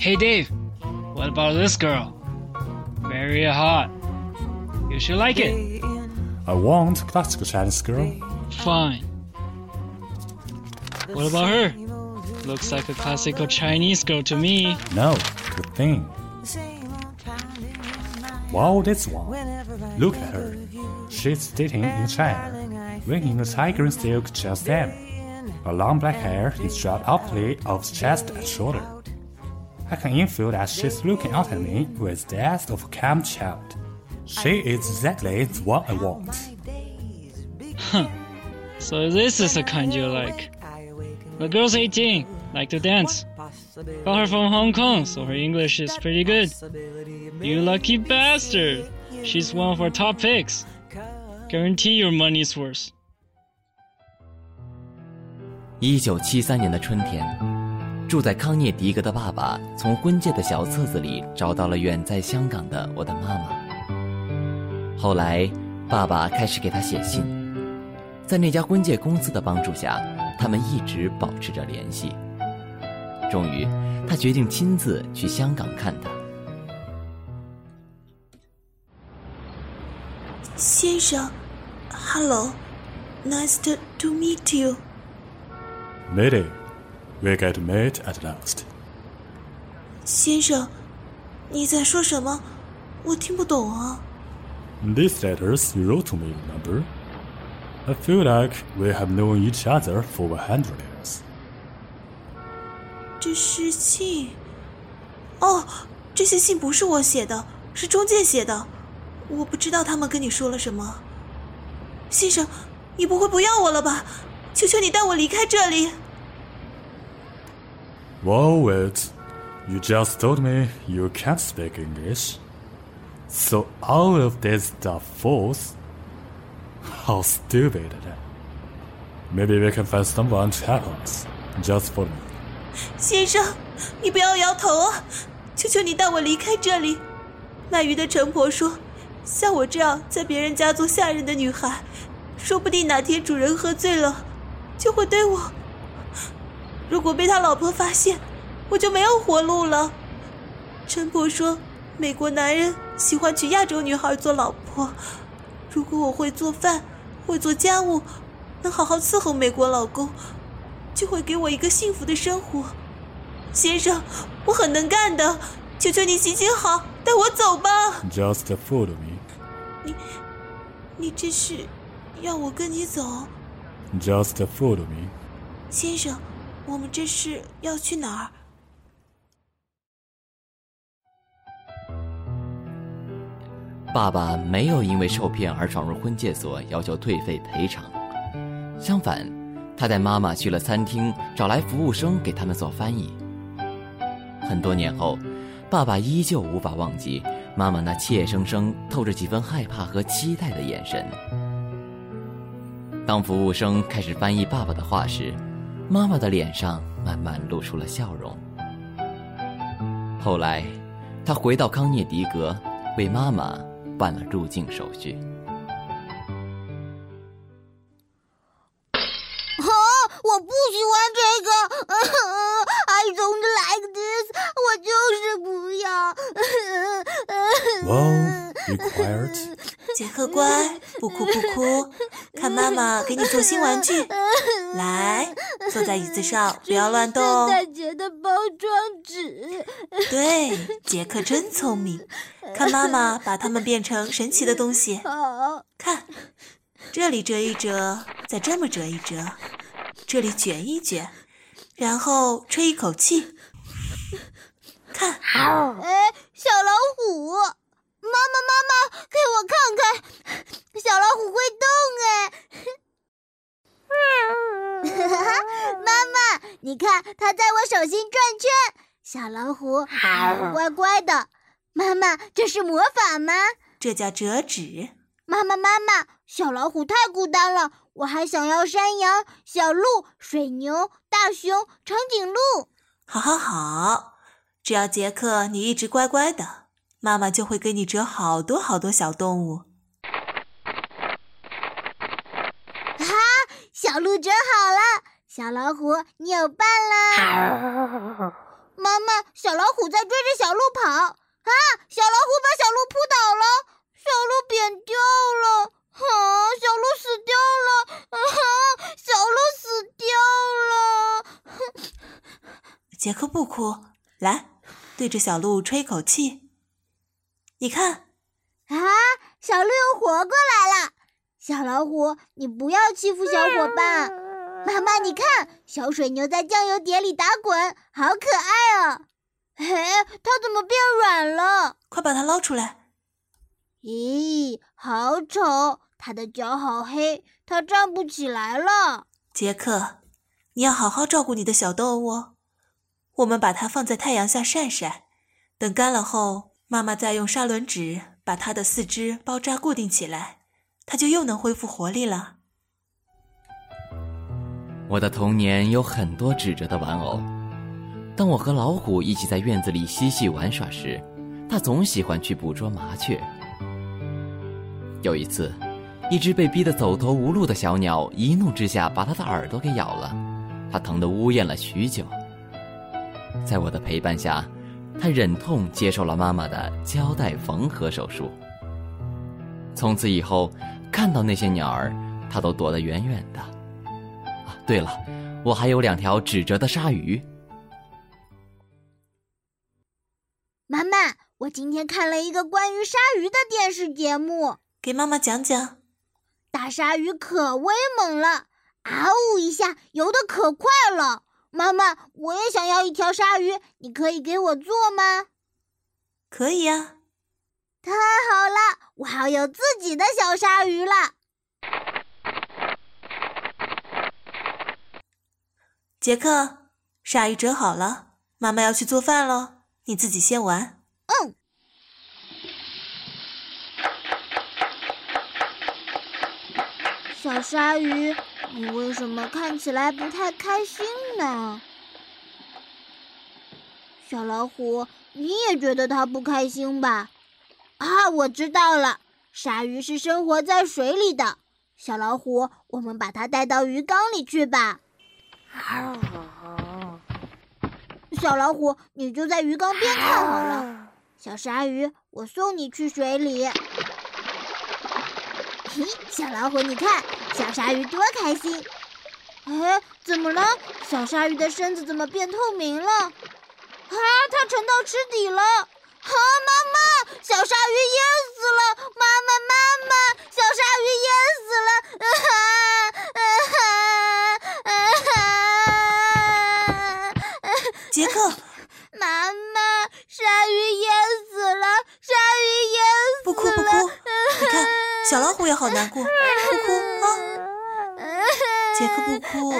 Hey Dave, what about this girl? Very hot. You should like it. I want classical Chinese girl. Fine. What about her? Looks like a classical Chinese girl to me. No, good thing. Wow, this one. Look at her. She's sitting in a chair, wearing a tiger silk chest hem. Her long black hair is dropped uply off the chest and shoulder. I can infer that she's looking out at me with the eyes of a calm child. She is exactly the one I want. So this is the kind you like. The girl's 18, like to dance. Got her from Hong Kong, so her English is pretty good. You lucky bastard! She's one of our top picks. Guarantee your money's worth. 一九七三年的春天， 住在康涅狄格的爸爸从婚介的小册子里找到了远在香港的我的妈妈。后来，爸爸开始给他写信，在那家婚介公司的帮助下，他们一直保持着联系。终于，他决定亲自去香港看他。先生，Hello，nice to to meet you。Lady, we get meet at last. 先生，你在说什么？我听不懂啊。These letters you wrote to me, remember? I feel like we have known each other for a hundred years. 这是信。哦，这些信不是我写的，是中介写的。我不知道他们跟你说了什么。先生，你不会不要我了吧？求求你带我离开这里。Well, wait. You just told me you can't speak English. So all of this stuff false? How stupid. Maybe we can find someone to help us. Just for me. 先生，你不要摇头啊！求求你带我离开这里。卖鱼的陈婆说，像我这样在别人家做下人的女孩，说不定哪天主人喝醉了，就会对我。如果被他老婆发现，我就没有活路了。陈婆说，美国男人喜欢娶亚洲女孩做老婆。如果我会做饭，会做家务，能好好伺候美国老公，就会给我一个幸福的生活。先生，我很能干的，求求你行行好，带我走吧。Just follow me. 你这是要我跟你走，Just follow me. 先生？我们这是要去哪儿？爸爸没有因为受骗而闯入婚介所要求退费赔偿，相反，他带妈妈去了餐厅，找来服务生给他们做翻译。很多年后，爸爸依旧无法忘记妈妈那怯生生、透着几分害怕和期待的眼神。当服务生开始翻译爸爸的话时，妈妈的脸上慢慢露出了笑容。后来，他回到康涅狄格，为妈妈办了入境手续。哦，我不喜欢这个，I don't like this，我就是不要。Well, be quiet. 杰克乖，不哭不哭，看妈妈给你做新玩具。来，坐在椅子上，不要乱动。圣诞节的包装纸。对，杰克真聪明，看妈妈把它们变成神奇的东西。好，看，这里折一折，再这么折一折，这里卷一卷，然后吹一口气。看，哎，小老虎，妈妈妈妈，给我看看，小老虎会动哎。妈妈，你看它在我手心转圈，小老虎乖乖的。妈妈，这是魔法吗？这叫折纸。妈妈妈妈，小老虎太孤单了，我还想要山羊、小鹿、水牛、大熊、长颈鹿。好好好，只要杰克你一直乖乖的，妈妈就会给你折好多好多小动物。啊，小鹿折好了，小老虎你有伴啦！妈妈，小老虎在追着小鹿跑啊！小老虎把小鹿扑倒了，小鹿扁掉了，啊！小鹿死掉了，啊！小鹿死掉了。杰克不哭，来，对着小鹿吹口气。你看，啊，小鹿又活过来了。小老虎，你不要欺负小伙伴。妈妈，你看，小水牛在酱油碟里打滚，好可爱哦！嘿，它怎么变软了？快把它捞出来！咦，好丑！它的脚好黑，它站不起来了。杰克，你要好好照顾你的小动物哦。我们把它放在太阳下晒晒，等干了后，妈妈再用砂轮纸把它的四肢包扎固定起来，它就又能恢复活力了。我的童年有很多纸折的玩偶。当我和老虎一起在院子里嬉戏玩耍时，它总喜欢去捕捉麻雀。有一次，一只被逼得走投无路的小鸟一怒之下把它的耳朵给咬了，它疼得呜咽了许久。在我的陪伴下，它忍痛接受了妈妈的胶带缝合手术。从此以后，看到那些鸟儿，他都躲得远远的。对了，我还有两条纸折的鲨鱼。妈妈，我今天看了一个关于鲨鱼的电视节目，给妈妈讲讲。大鲨鱼可威猛了，啊呜一下游得可快了。妈妈，我也想要一条鲨鱼，你可以给我做吗？可以呀。太好了，我要有自己的小鲨鱼了。杰克，鲨鱼折好了，妈妈要去做饭喽，你自己先玩。嗯。小鲨鱼，你为什么看起来不太开心呢？小老虎，你也觉得它不开心吧？啊，我知道了，鲨鱼是生活在水里的。小老虎，我们把它带到鱼缸里去吧。小老虎，你就在鱼缸边看好了。小鲨鱼，我送你去水里。嘿，小老虎，你看，小鲨鱼多开心！哎，怎么了？小鲨鱼的身子怎么变透明了？啊，它沉到池底了！啊，妈妈，小鲨鱼淹死了！妈妈，妈妈，小鲨鱼淹死了！啊啊啊！杰克，妈妈，鲨鱼淹死了！鲨鱼淹死了！不哭不哭，你看，小老虎也好难过，不哭啊！杰克不哭，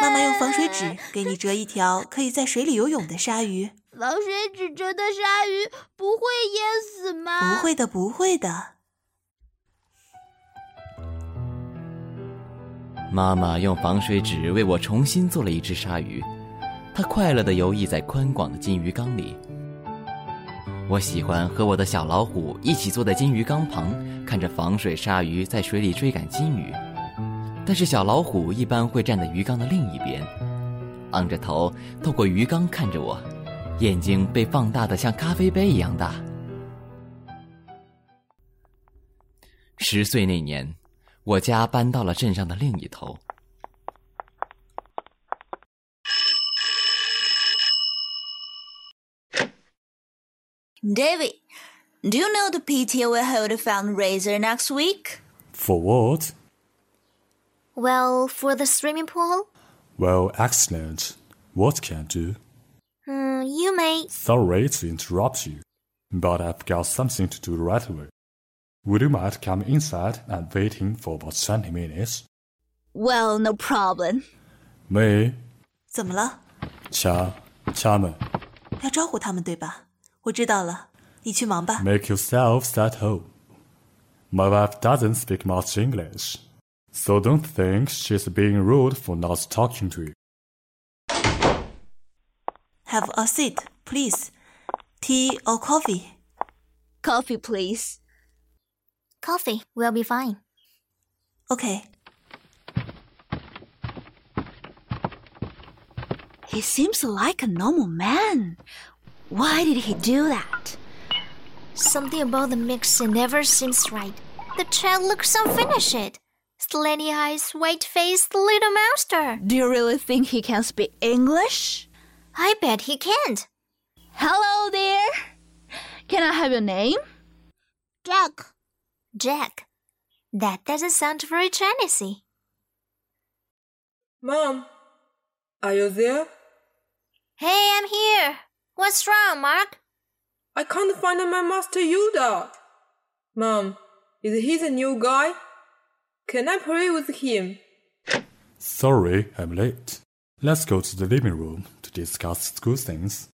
妈妈用防水纸 给你折一条可以在水里游泳的鲨鱼。防水纸折的鲨鱼不会淹死吗？不会的，不会的。妈妈用防水纸为我重新做了一只鲨鱼，它快乐地游弋在宽广的金鱼缸里。我喜欢和我的小老虎一起坐在金鱼缸旁，看着防水鲨鱼在水里追赶金鱼。但是小老虎一般会站在鱼缸的另一边，昂着头透过鱼缸看着我，眼睛被放大的像咖啡杯一样大。十岁那年，我家搬到了镇上的另一头。David, do you know the PTA will hold a fundraiser next week? For what? Well, for the swimming pool? Well, excellent. What can I do? Hmm, you may. Sorry to interrupt you, but I've got something to do right away. Would you mind coming inside and waiting for about 20 minutes? Well, no problem. May, 怎么了？cha, chairman, 要招呼他们对吧？我知道了，你去忙吧。 make yourselves at home. My wife doesn't speak much English, so don't think she's being rude for not talking to you. Have a seat, please. Tea or coffee? Coffee, please. Coffee will be fine. OK. He seems like a normal man. Why did he do that? Something about the mix never seems right. The child looks unfinished. Slanty eyes, white faced little monster. Do you really think he can speak English? I bet he can't. Hello there. Can I have your name? Jack，Jack. That doesn't sound very Chinesey. Mom, are you there? Hey, I'm here. What's wrong, Mark? I can't find my master Yoda. Mom, is he the new guy? Can I play with him? Sorry, I'm late. Let's go to the living room to discuss school things.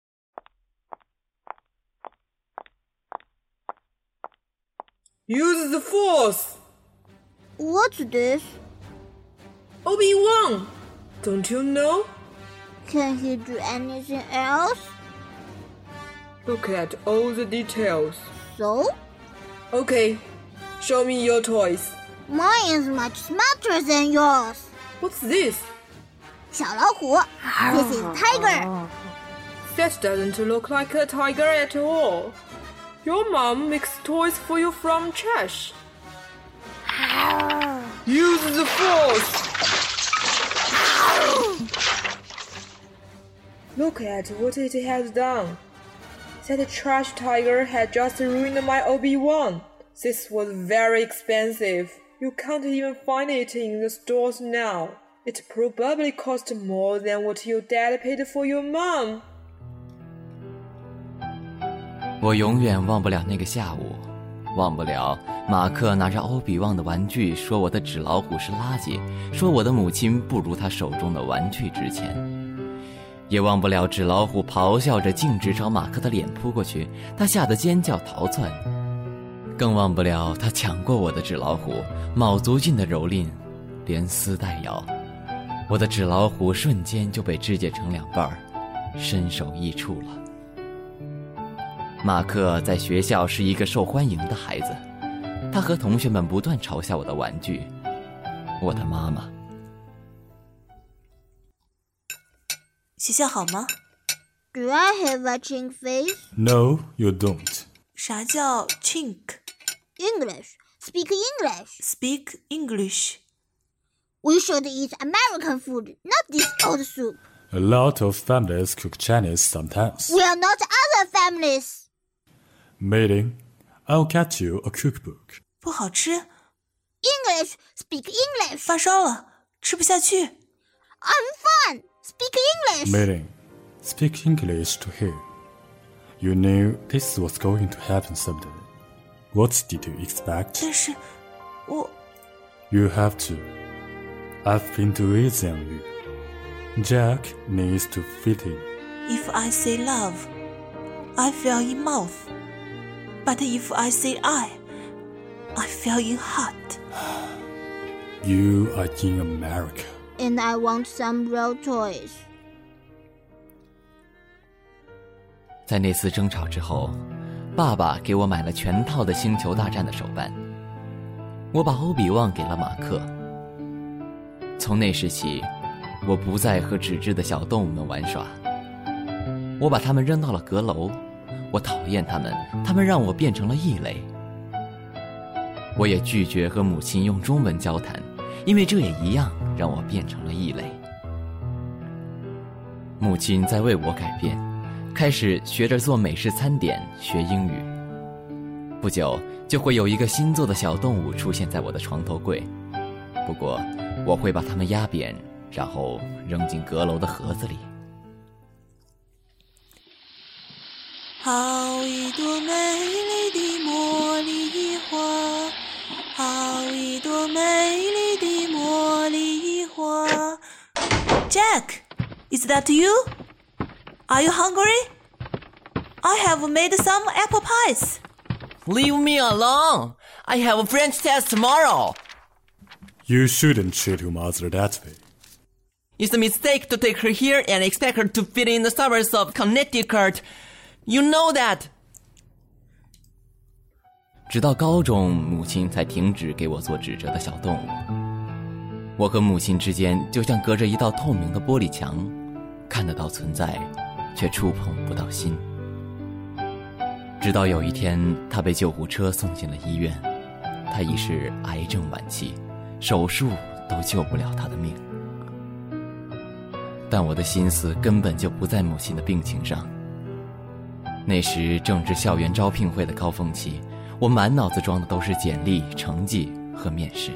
Use the Force! What's this? Obi-Wan! Don't you know? Can he do anything else? Look at all the details. So? Okay, show me your toys. Mine is much smarter than yours. What's this? 小老虎，This is tiger. That doesn't look like a tiger at all. Your mom makes toys for you from trash. Use the force! Look at what it has done. That trash tiger had just ruined my Obi-Wan. This was very expensive. You can't even find it in the stores now. It probably cost more than what your dad paid for your mom. 我永远忘不了那个下午，忘不了马克拿着欧比旺的玩具说我的纸老虎是垃圾，说我的母亲不如他手中的玩具值钱，也忘不了纸老虎咆哮着径直朝马克的脸扑过去，他吓得尖叫逃窜，更忘不了他抢过我的纸老虎，卯足劲的蹂躏，连撕带咬，我的纸老虎瞬间就被肢解成两半儿，身首异处了。马克在学校是一个受欢迎的孩子，他和同学们不断嘲笑我的玩具，我的妈妈。学校好吗？Do I have a chink face? No, you don't. 啥叫 chink? English. Speak English. Speak English. We should eat American food, not this old soup. A lot of families cook Chinese sometimes. We are not other families. Meeting, I'll get you a cookbook. 不好吃， English. Speak English. 发烧了，吃不下去。 I'm fine. Speak English. Meeting, speak English to him. You knew this was going to happen someday. What did you expect? 但是，我 You have to. I've been too easy on you. Jack needs to fit in. if I say love, I feel in mouth. But if I say I, I feel in heart. You are in America. And I want some real toys. 在那次争吵之后， 爸爸给我买了全套的《星球大战》的手办，我把欧比旺给了马克。从那时起，我不再和纸质的小动物们玩耍，我把它们扔到了阁楼。我讨厌它们，它们让我变成了异类。我也拒绝和母亲用中文交谈，因为这也一样让我变成了异类。母亲在为我改变。开始学着做美式餐点，学英语。不久就会有一个新做的小动物出现在我的床头柜，不过我会把它们压扁，然后扔进阁楼的盒子里。好一朵美丽的茉莉花，好一朵美丽的茉莉花。Jack, is that you? Are you hungry? I have made some apple pies. Leave me alone! I have a French test tomorrow. You shouldn't treat your mother that way. It's a mistake to take her here and expect her to fit in the suburbs of Connecticut. You know that. 直到高中，母亲才停止给我做纸折的小动物。我和母亲之间就像隔着一道透明的玻璃墙， 看得到存在， 却触碰不到心。直到有一天，他被救护车送进了医院，他已是癌症晚期，手术都救不了他的命。但我的心思根本就不在母亲的病情上。那时正值校园招聘会的高峰期，我满脑子装的都是简历、成绩和面试，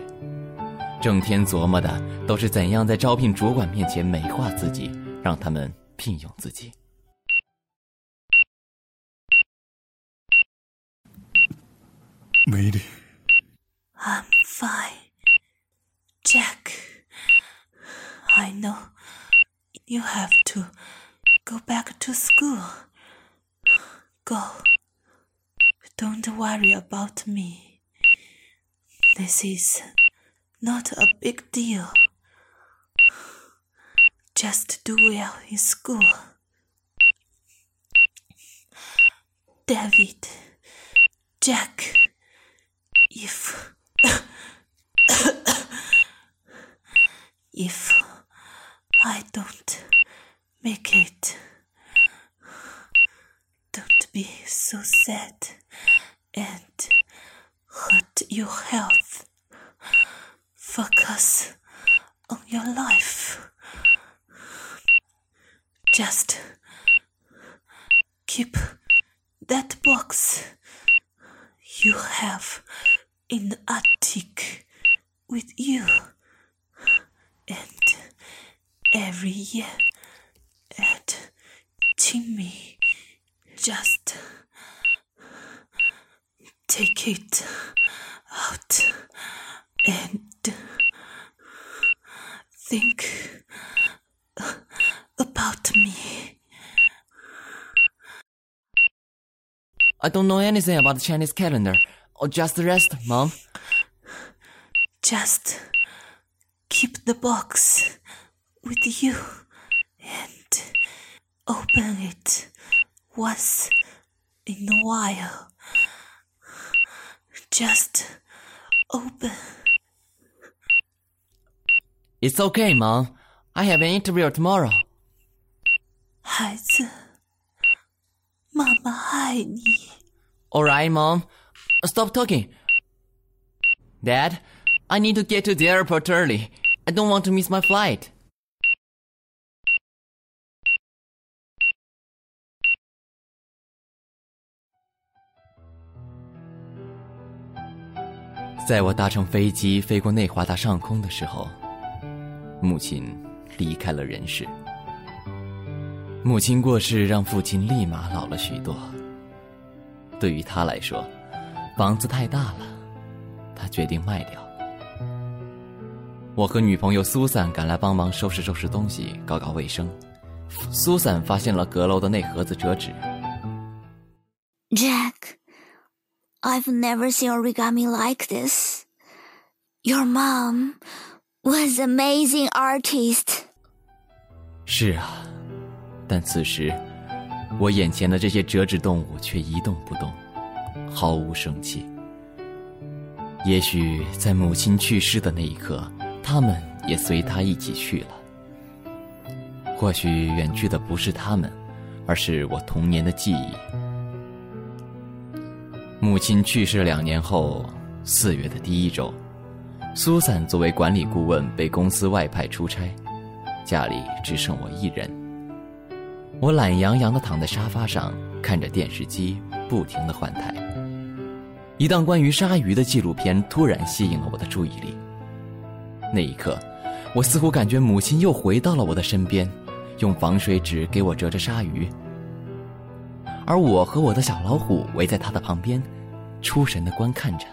整天琢磨的都是怎样在招聘主管面前美化自己，让他们聘用自己。Lady. I'm fine. Jack, I know you have to go back to school. Go. Don't worry about me. This is not a big deal. Just do well in school. David, Jack, if if I don't make it, don't be so sad and hurt your health. Focus on your life. Just keep that box you have in the attic with you. And every year at Timmy, just take it out and think about me. I don't know anything about the Chinese calendar Or just rest, Mom. Just keep the box with you and open it once in a while. Just open. It's okay, Mom. I have an interview tomorrow. 孩子，妈妈爱你。 Alright, Mom. Stop talking. Dad, I need to get to the airport early. I don't want to miss my flight. 在我搭乘飞机飞过内华达上空的时候，母亲离开了人世。母亲过世，让父亲立马老了许多。对于他来说，房子太大了，他决定卖掉。我和女朋友苏珊赶来帮忙收拾收拾东西，搞搞卫生。苏珊发现了阁楼的那盒子折纸，Jack, I've never seen origami like this. Your mom was amazing artist. 是啊，但此时我眼前的这些折纸动物却一动不动，毫无生气。也许在母亲去世的那一刻，他们也随他一起去了。或许远去的不是他们，而是我童年的记忆。母亲去世两年后，四月的第一周，苏珊作为管理顾问被公司外派出差，家里只剩我一人。我懒洋洋地躺在沙发上，看着电视机，不停地换台。一档关于鲨鱼的纪录片突然吸引了我的注意力。那一刻，我似乎感觉母亲又回到了我的身边，用防水纸给我折着鲨鱼，而我和我的小老虎围在她的旁边，出神的观看着。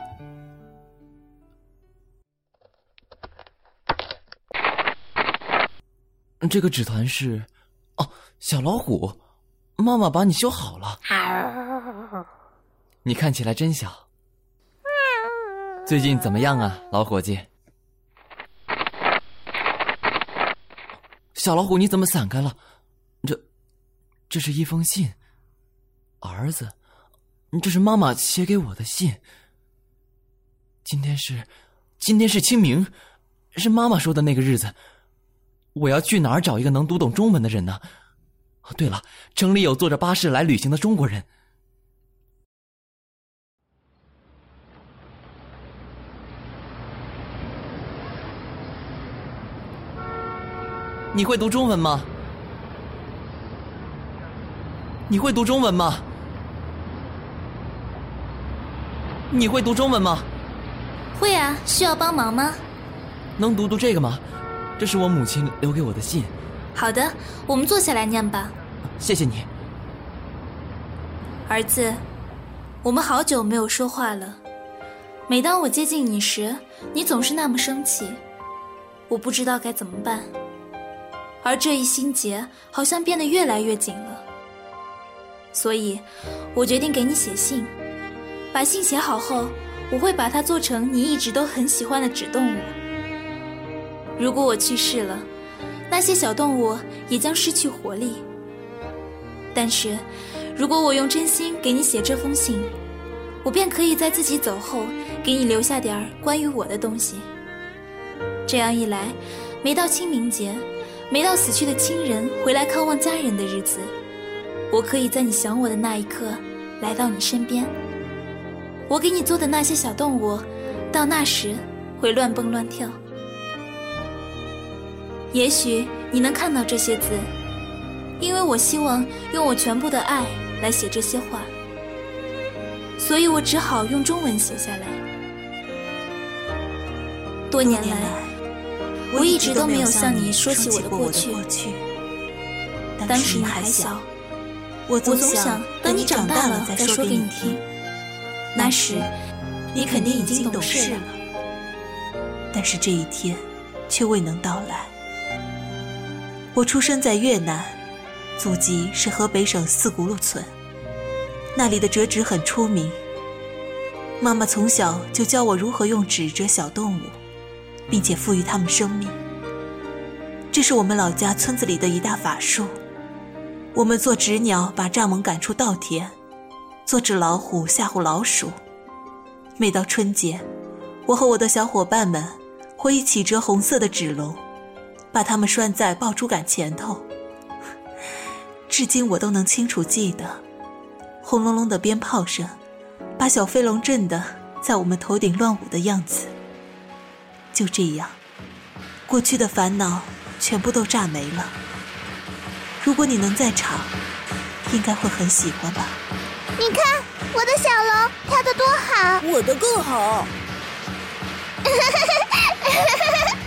这个纸团是，哦，小老虎，妈妈把你修好了。你看起来真小。最近怎么样啊，老伙计？小老虎，你怎么散开了？这，这是一封信。儿子，这是妈妈写给我的信。今天是，今天是清明，是妈妈说的那个日子。我要去哪儿找一个能读懂中文的人呢？哦对了，城里有坐着巴士来旅行的中国人。你会读中文吗？你会读中文吗？你会读中文吗？会啊，需要帮忙吗？能读读这个吗？这是我母亲留给我的信。好的，我们坐下来念吧。谢谢你，儿子。我们好久没有说话了。每当我接近你时，你总是那么生气，我不知道该怎么办。而这一心结好像变得越来越紧了，所以，我决定给你写信。把信写好后，我会把它做成你一直都很喜欢的纸动物。如果我去世了，那些小动物也将失去活力。但是，如果我用真心给你写这封信，我便可以在自己走后给你留下点儿关于我的东西。这样一来，每到清明节，每到死去的亲人回来看望家人的日子，我可以在你想我的那一刻来到你身边。我给你做的那些小动物，到那时会乱蹦乱跳。也许你能看到这些字，因为我希望用我全部的爱来写这些话，所以我只好用中文写下来。多年来，我一直都没有向你说起我的过去。当时你还小，我总想等你长大了再说给你听。那时，你肯定已经懂事了。但是这一天，却未能到来。我出生在越南，祖籍是河北省四轱辘村，那里的折纸很出名。妈妈从小就教我如何用纸折小动物，并且赋予它们生命。这是我们老家村子里的一大法术。我们做纸鸟把蚱蜢赶出稻田，做纸老虎吓唬老鼠。每到春节，我和我的小伙伴们会一起折红色的纸龙。把它们拴在爆竹杆前头，至今我都能清楚记得，轰隆隆的鞭炮声，把小飞龙震得在我们头顶乱舞的样子。就这样，过去的烦恼全部都炸没了。如果你能在场，应该会很喜欢吧？你看，我的小龙跳得多好，我的更好。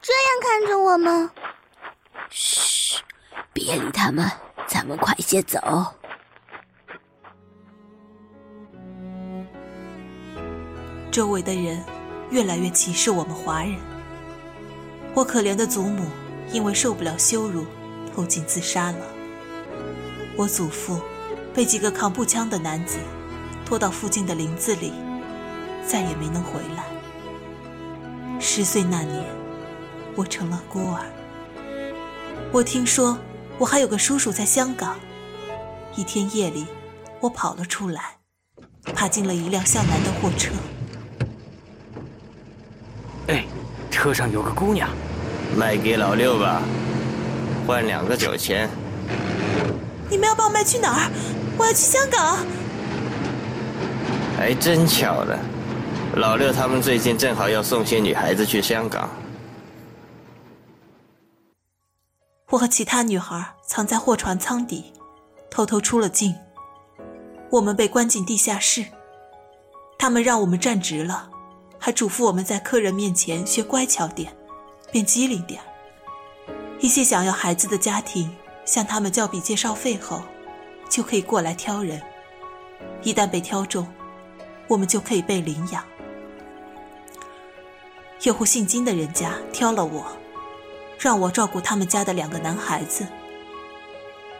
这样看着我们？嘘，别理他们，咱们快些走。周围的人越来越歧视我们华人。我可怜的祖母因为受不了羞辱，投井自杀了。我祖父被几个扛步枪的男子拖到附近的林子里，再也没能回来。十岁那年，我成了孤儿。我听说我还有个叔叔在香港。一天夜里，我跑了出来，爬进了一辆向南的货车。哎，车上有个姑娘，卖给老六吧，换两个酒钱。你们要把我卖去哪儿？我要去香港。还真巧了。老六他们最近正好要送些女孩子去香港。我和其他女孩藏在货船舱底，偷偷出了境。我们被关进地下室，他们让我们站直了，还嘱咐我们在客人面前学乖巧点，变机灵点。一些想要孩子的家庭向他们交笔介绍费后，就可以过来挑人。一旦被挑中，我们就可以被领养。有户姓金的人家挑了我，让我照顾他们家的两个男孩子。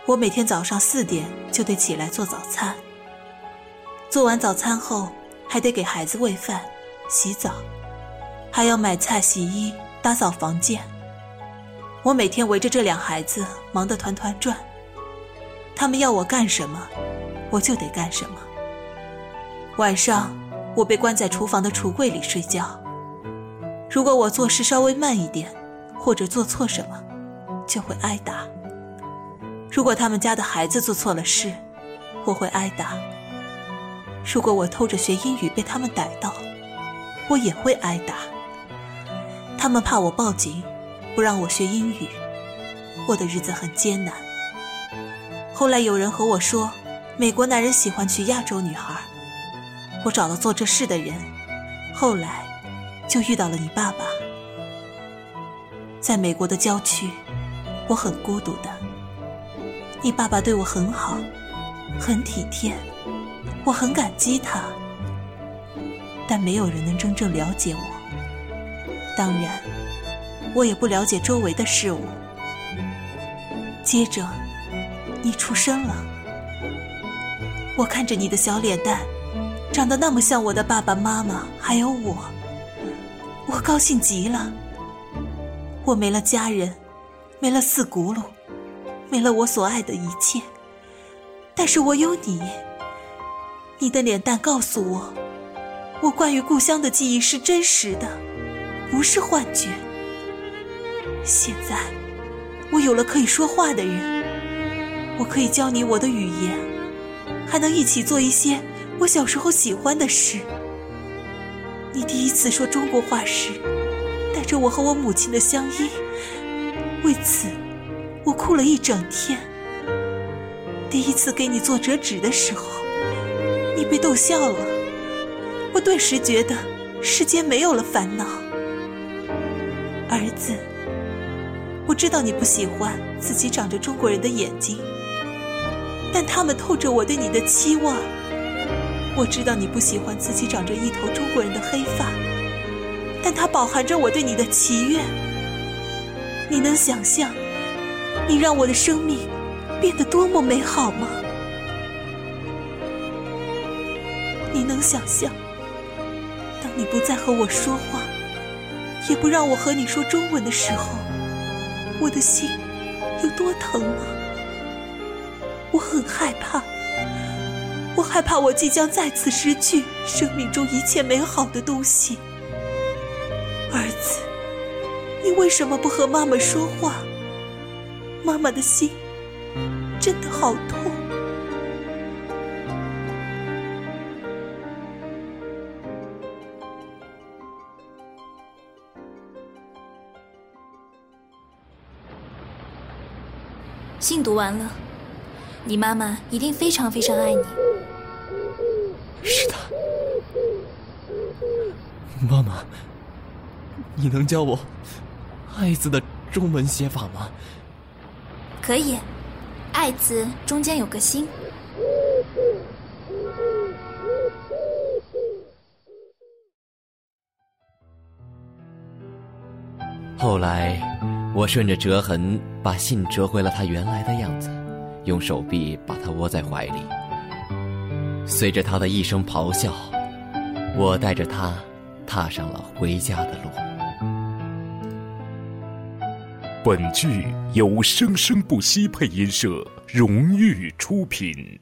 我每天早上四点就得起来做早餐，做完早餐后还得给孩子喂饭、洗澡，还要买菜、洗衣、打扫房间。我每天围着这两孩子忙得团团转，他们要我干什么，我就得干什么。晚上，我被关在厨房的橱柜里睡觉。如果我做事稍微慢一点，或者做错什么，就会挨打。如果他们家的孩子做错了事，我会挨打。如果我偷着学英语被他们逮到，我也会挨打。他们怕我报警，不让我学英语，我的日子很艰难。后来有人和我说，美国男人喜欢娶亚洲女孩，我找了做这事的人，后来就遇到了你爸爸。在美国的郊区，我很孤独的。你爸爸对我很好，很体贴，我很感激他。但没有人能真正了解我。当然，我也不了解周围的事物。接着，你出生了，我看着你的小脸蛋，长得那么像我的爸爸妈妈，还有我，我高兴极了。我没了家人，没了四轱辘，没了我所爱的一切，但是我有你。你的脸蛋告诉我，我关于故乡的记忆是真实的，不是幻觉。现在，我有了可以说话的人，我可以教你我的语言，还能一起做一些我小时候喜欢的事。你第一次说中国话时。带着我和我母亲的相依，为此我哭了一整天。第一次给你做折纸的时候，你被逗笑了，我顿时觉得世间没有了烦恼。儿子，我知道你不喜欢自己长着中国人的眼睛，但他们透着我对你的期望。我知道你不喜欢自己长着一头中国人的黑发。但它饱含着我对你的祈愿。你能想象，你让我的生命变得多么美好吗？你能想象，当你不再和我说话，也不让我和你说中文的时候，我的心有多疼吗？我很害怕，我害怕我即将再次失去生命中一切美好的东西。儿子，你为什么不和妈妈说话？妈妈的心真的好痛。信读完了，你妈妈一定非常非常爱你。是的，妈妈。你能教我“爱”字的中文写法吗？可以，“爱”字中间有个心。后来，我顺着折痕把信折回了它原来的样子，用手臂把它窝在怀里。随着他的一声咆哮，我带着他踏上了回家的路。本剧由生生不息配音社荣誉出品。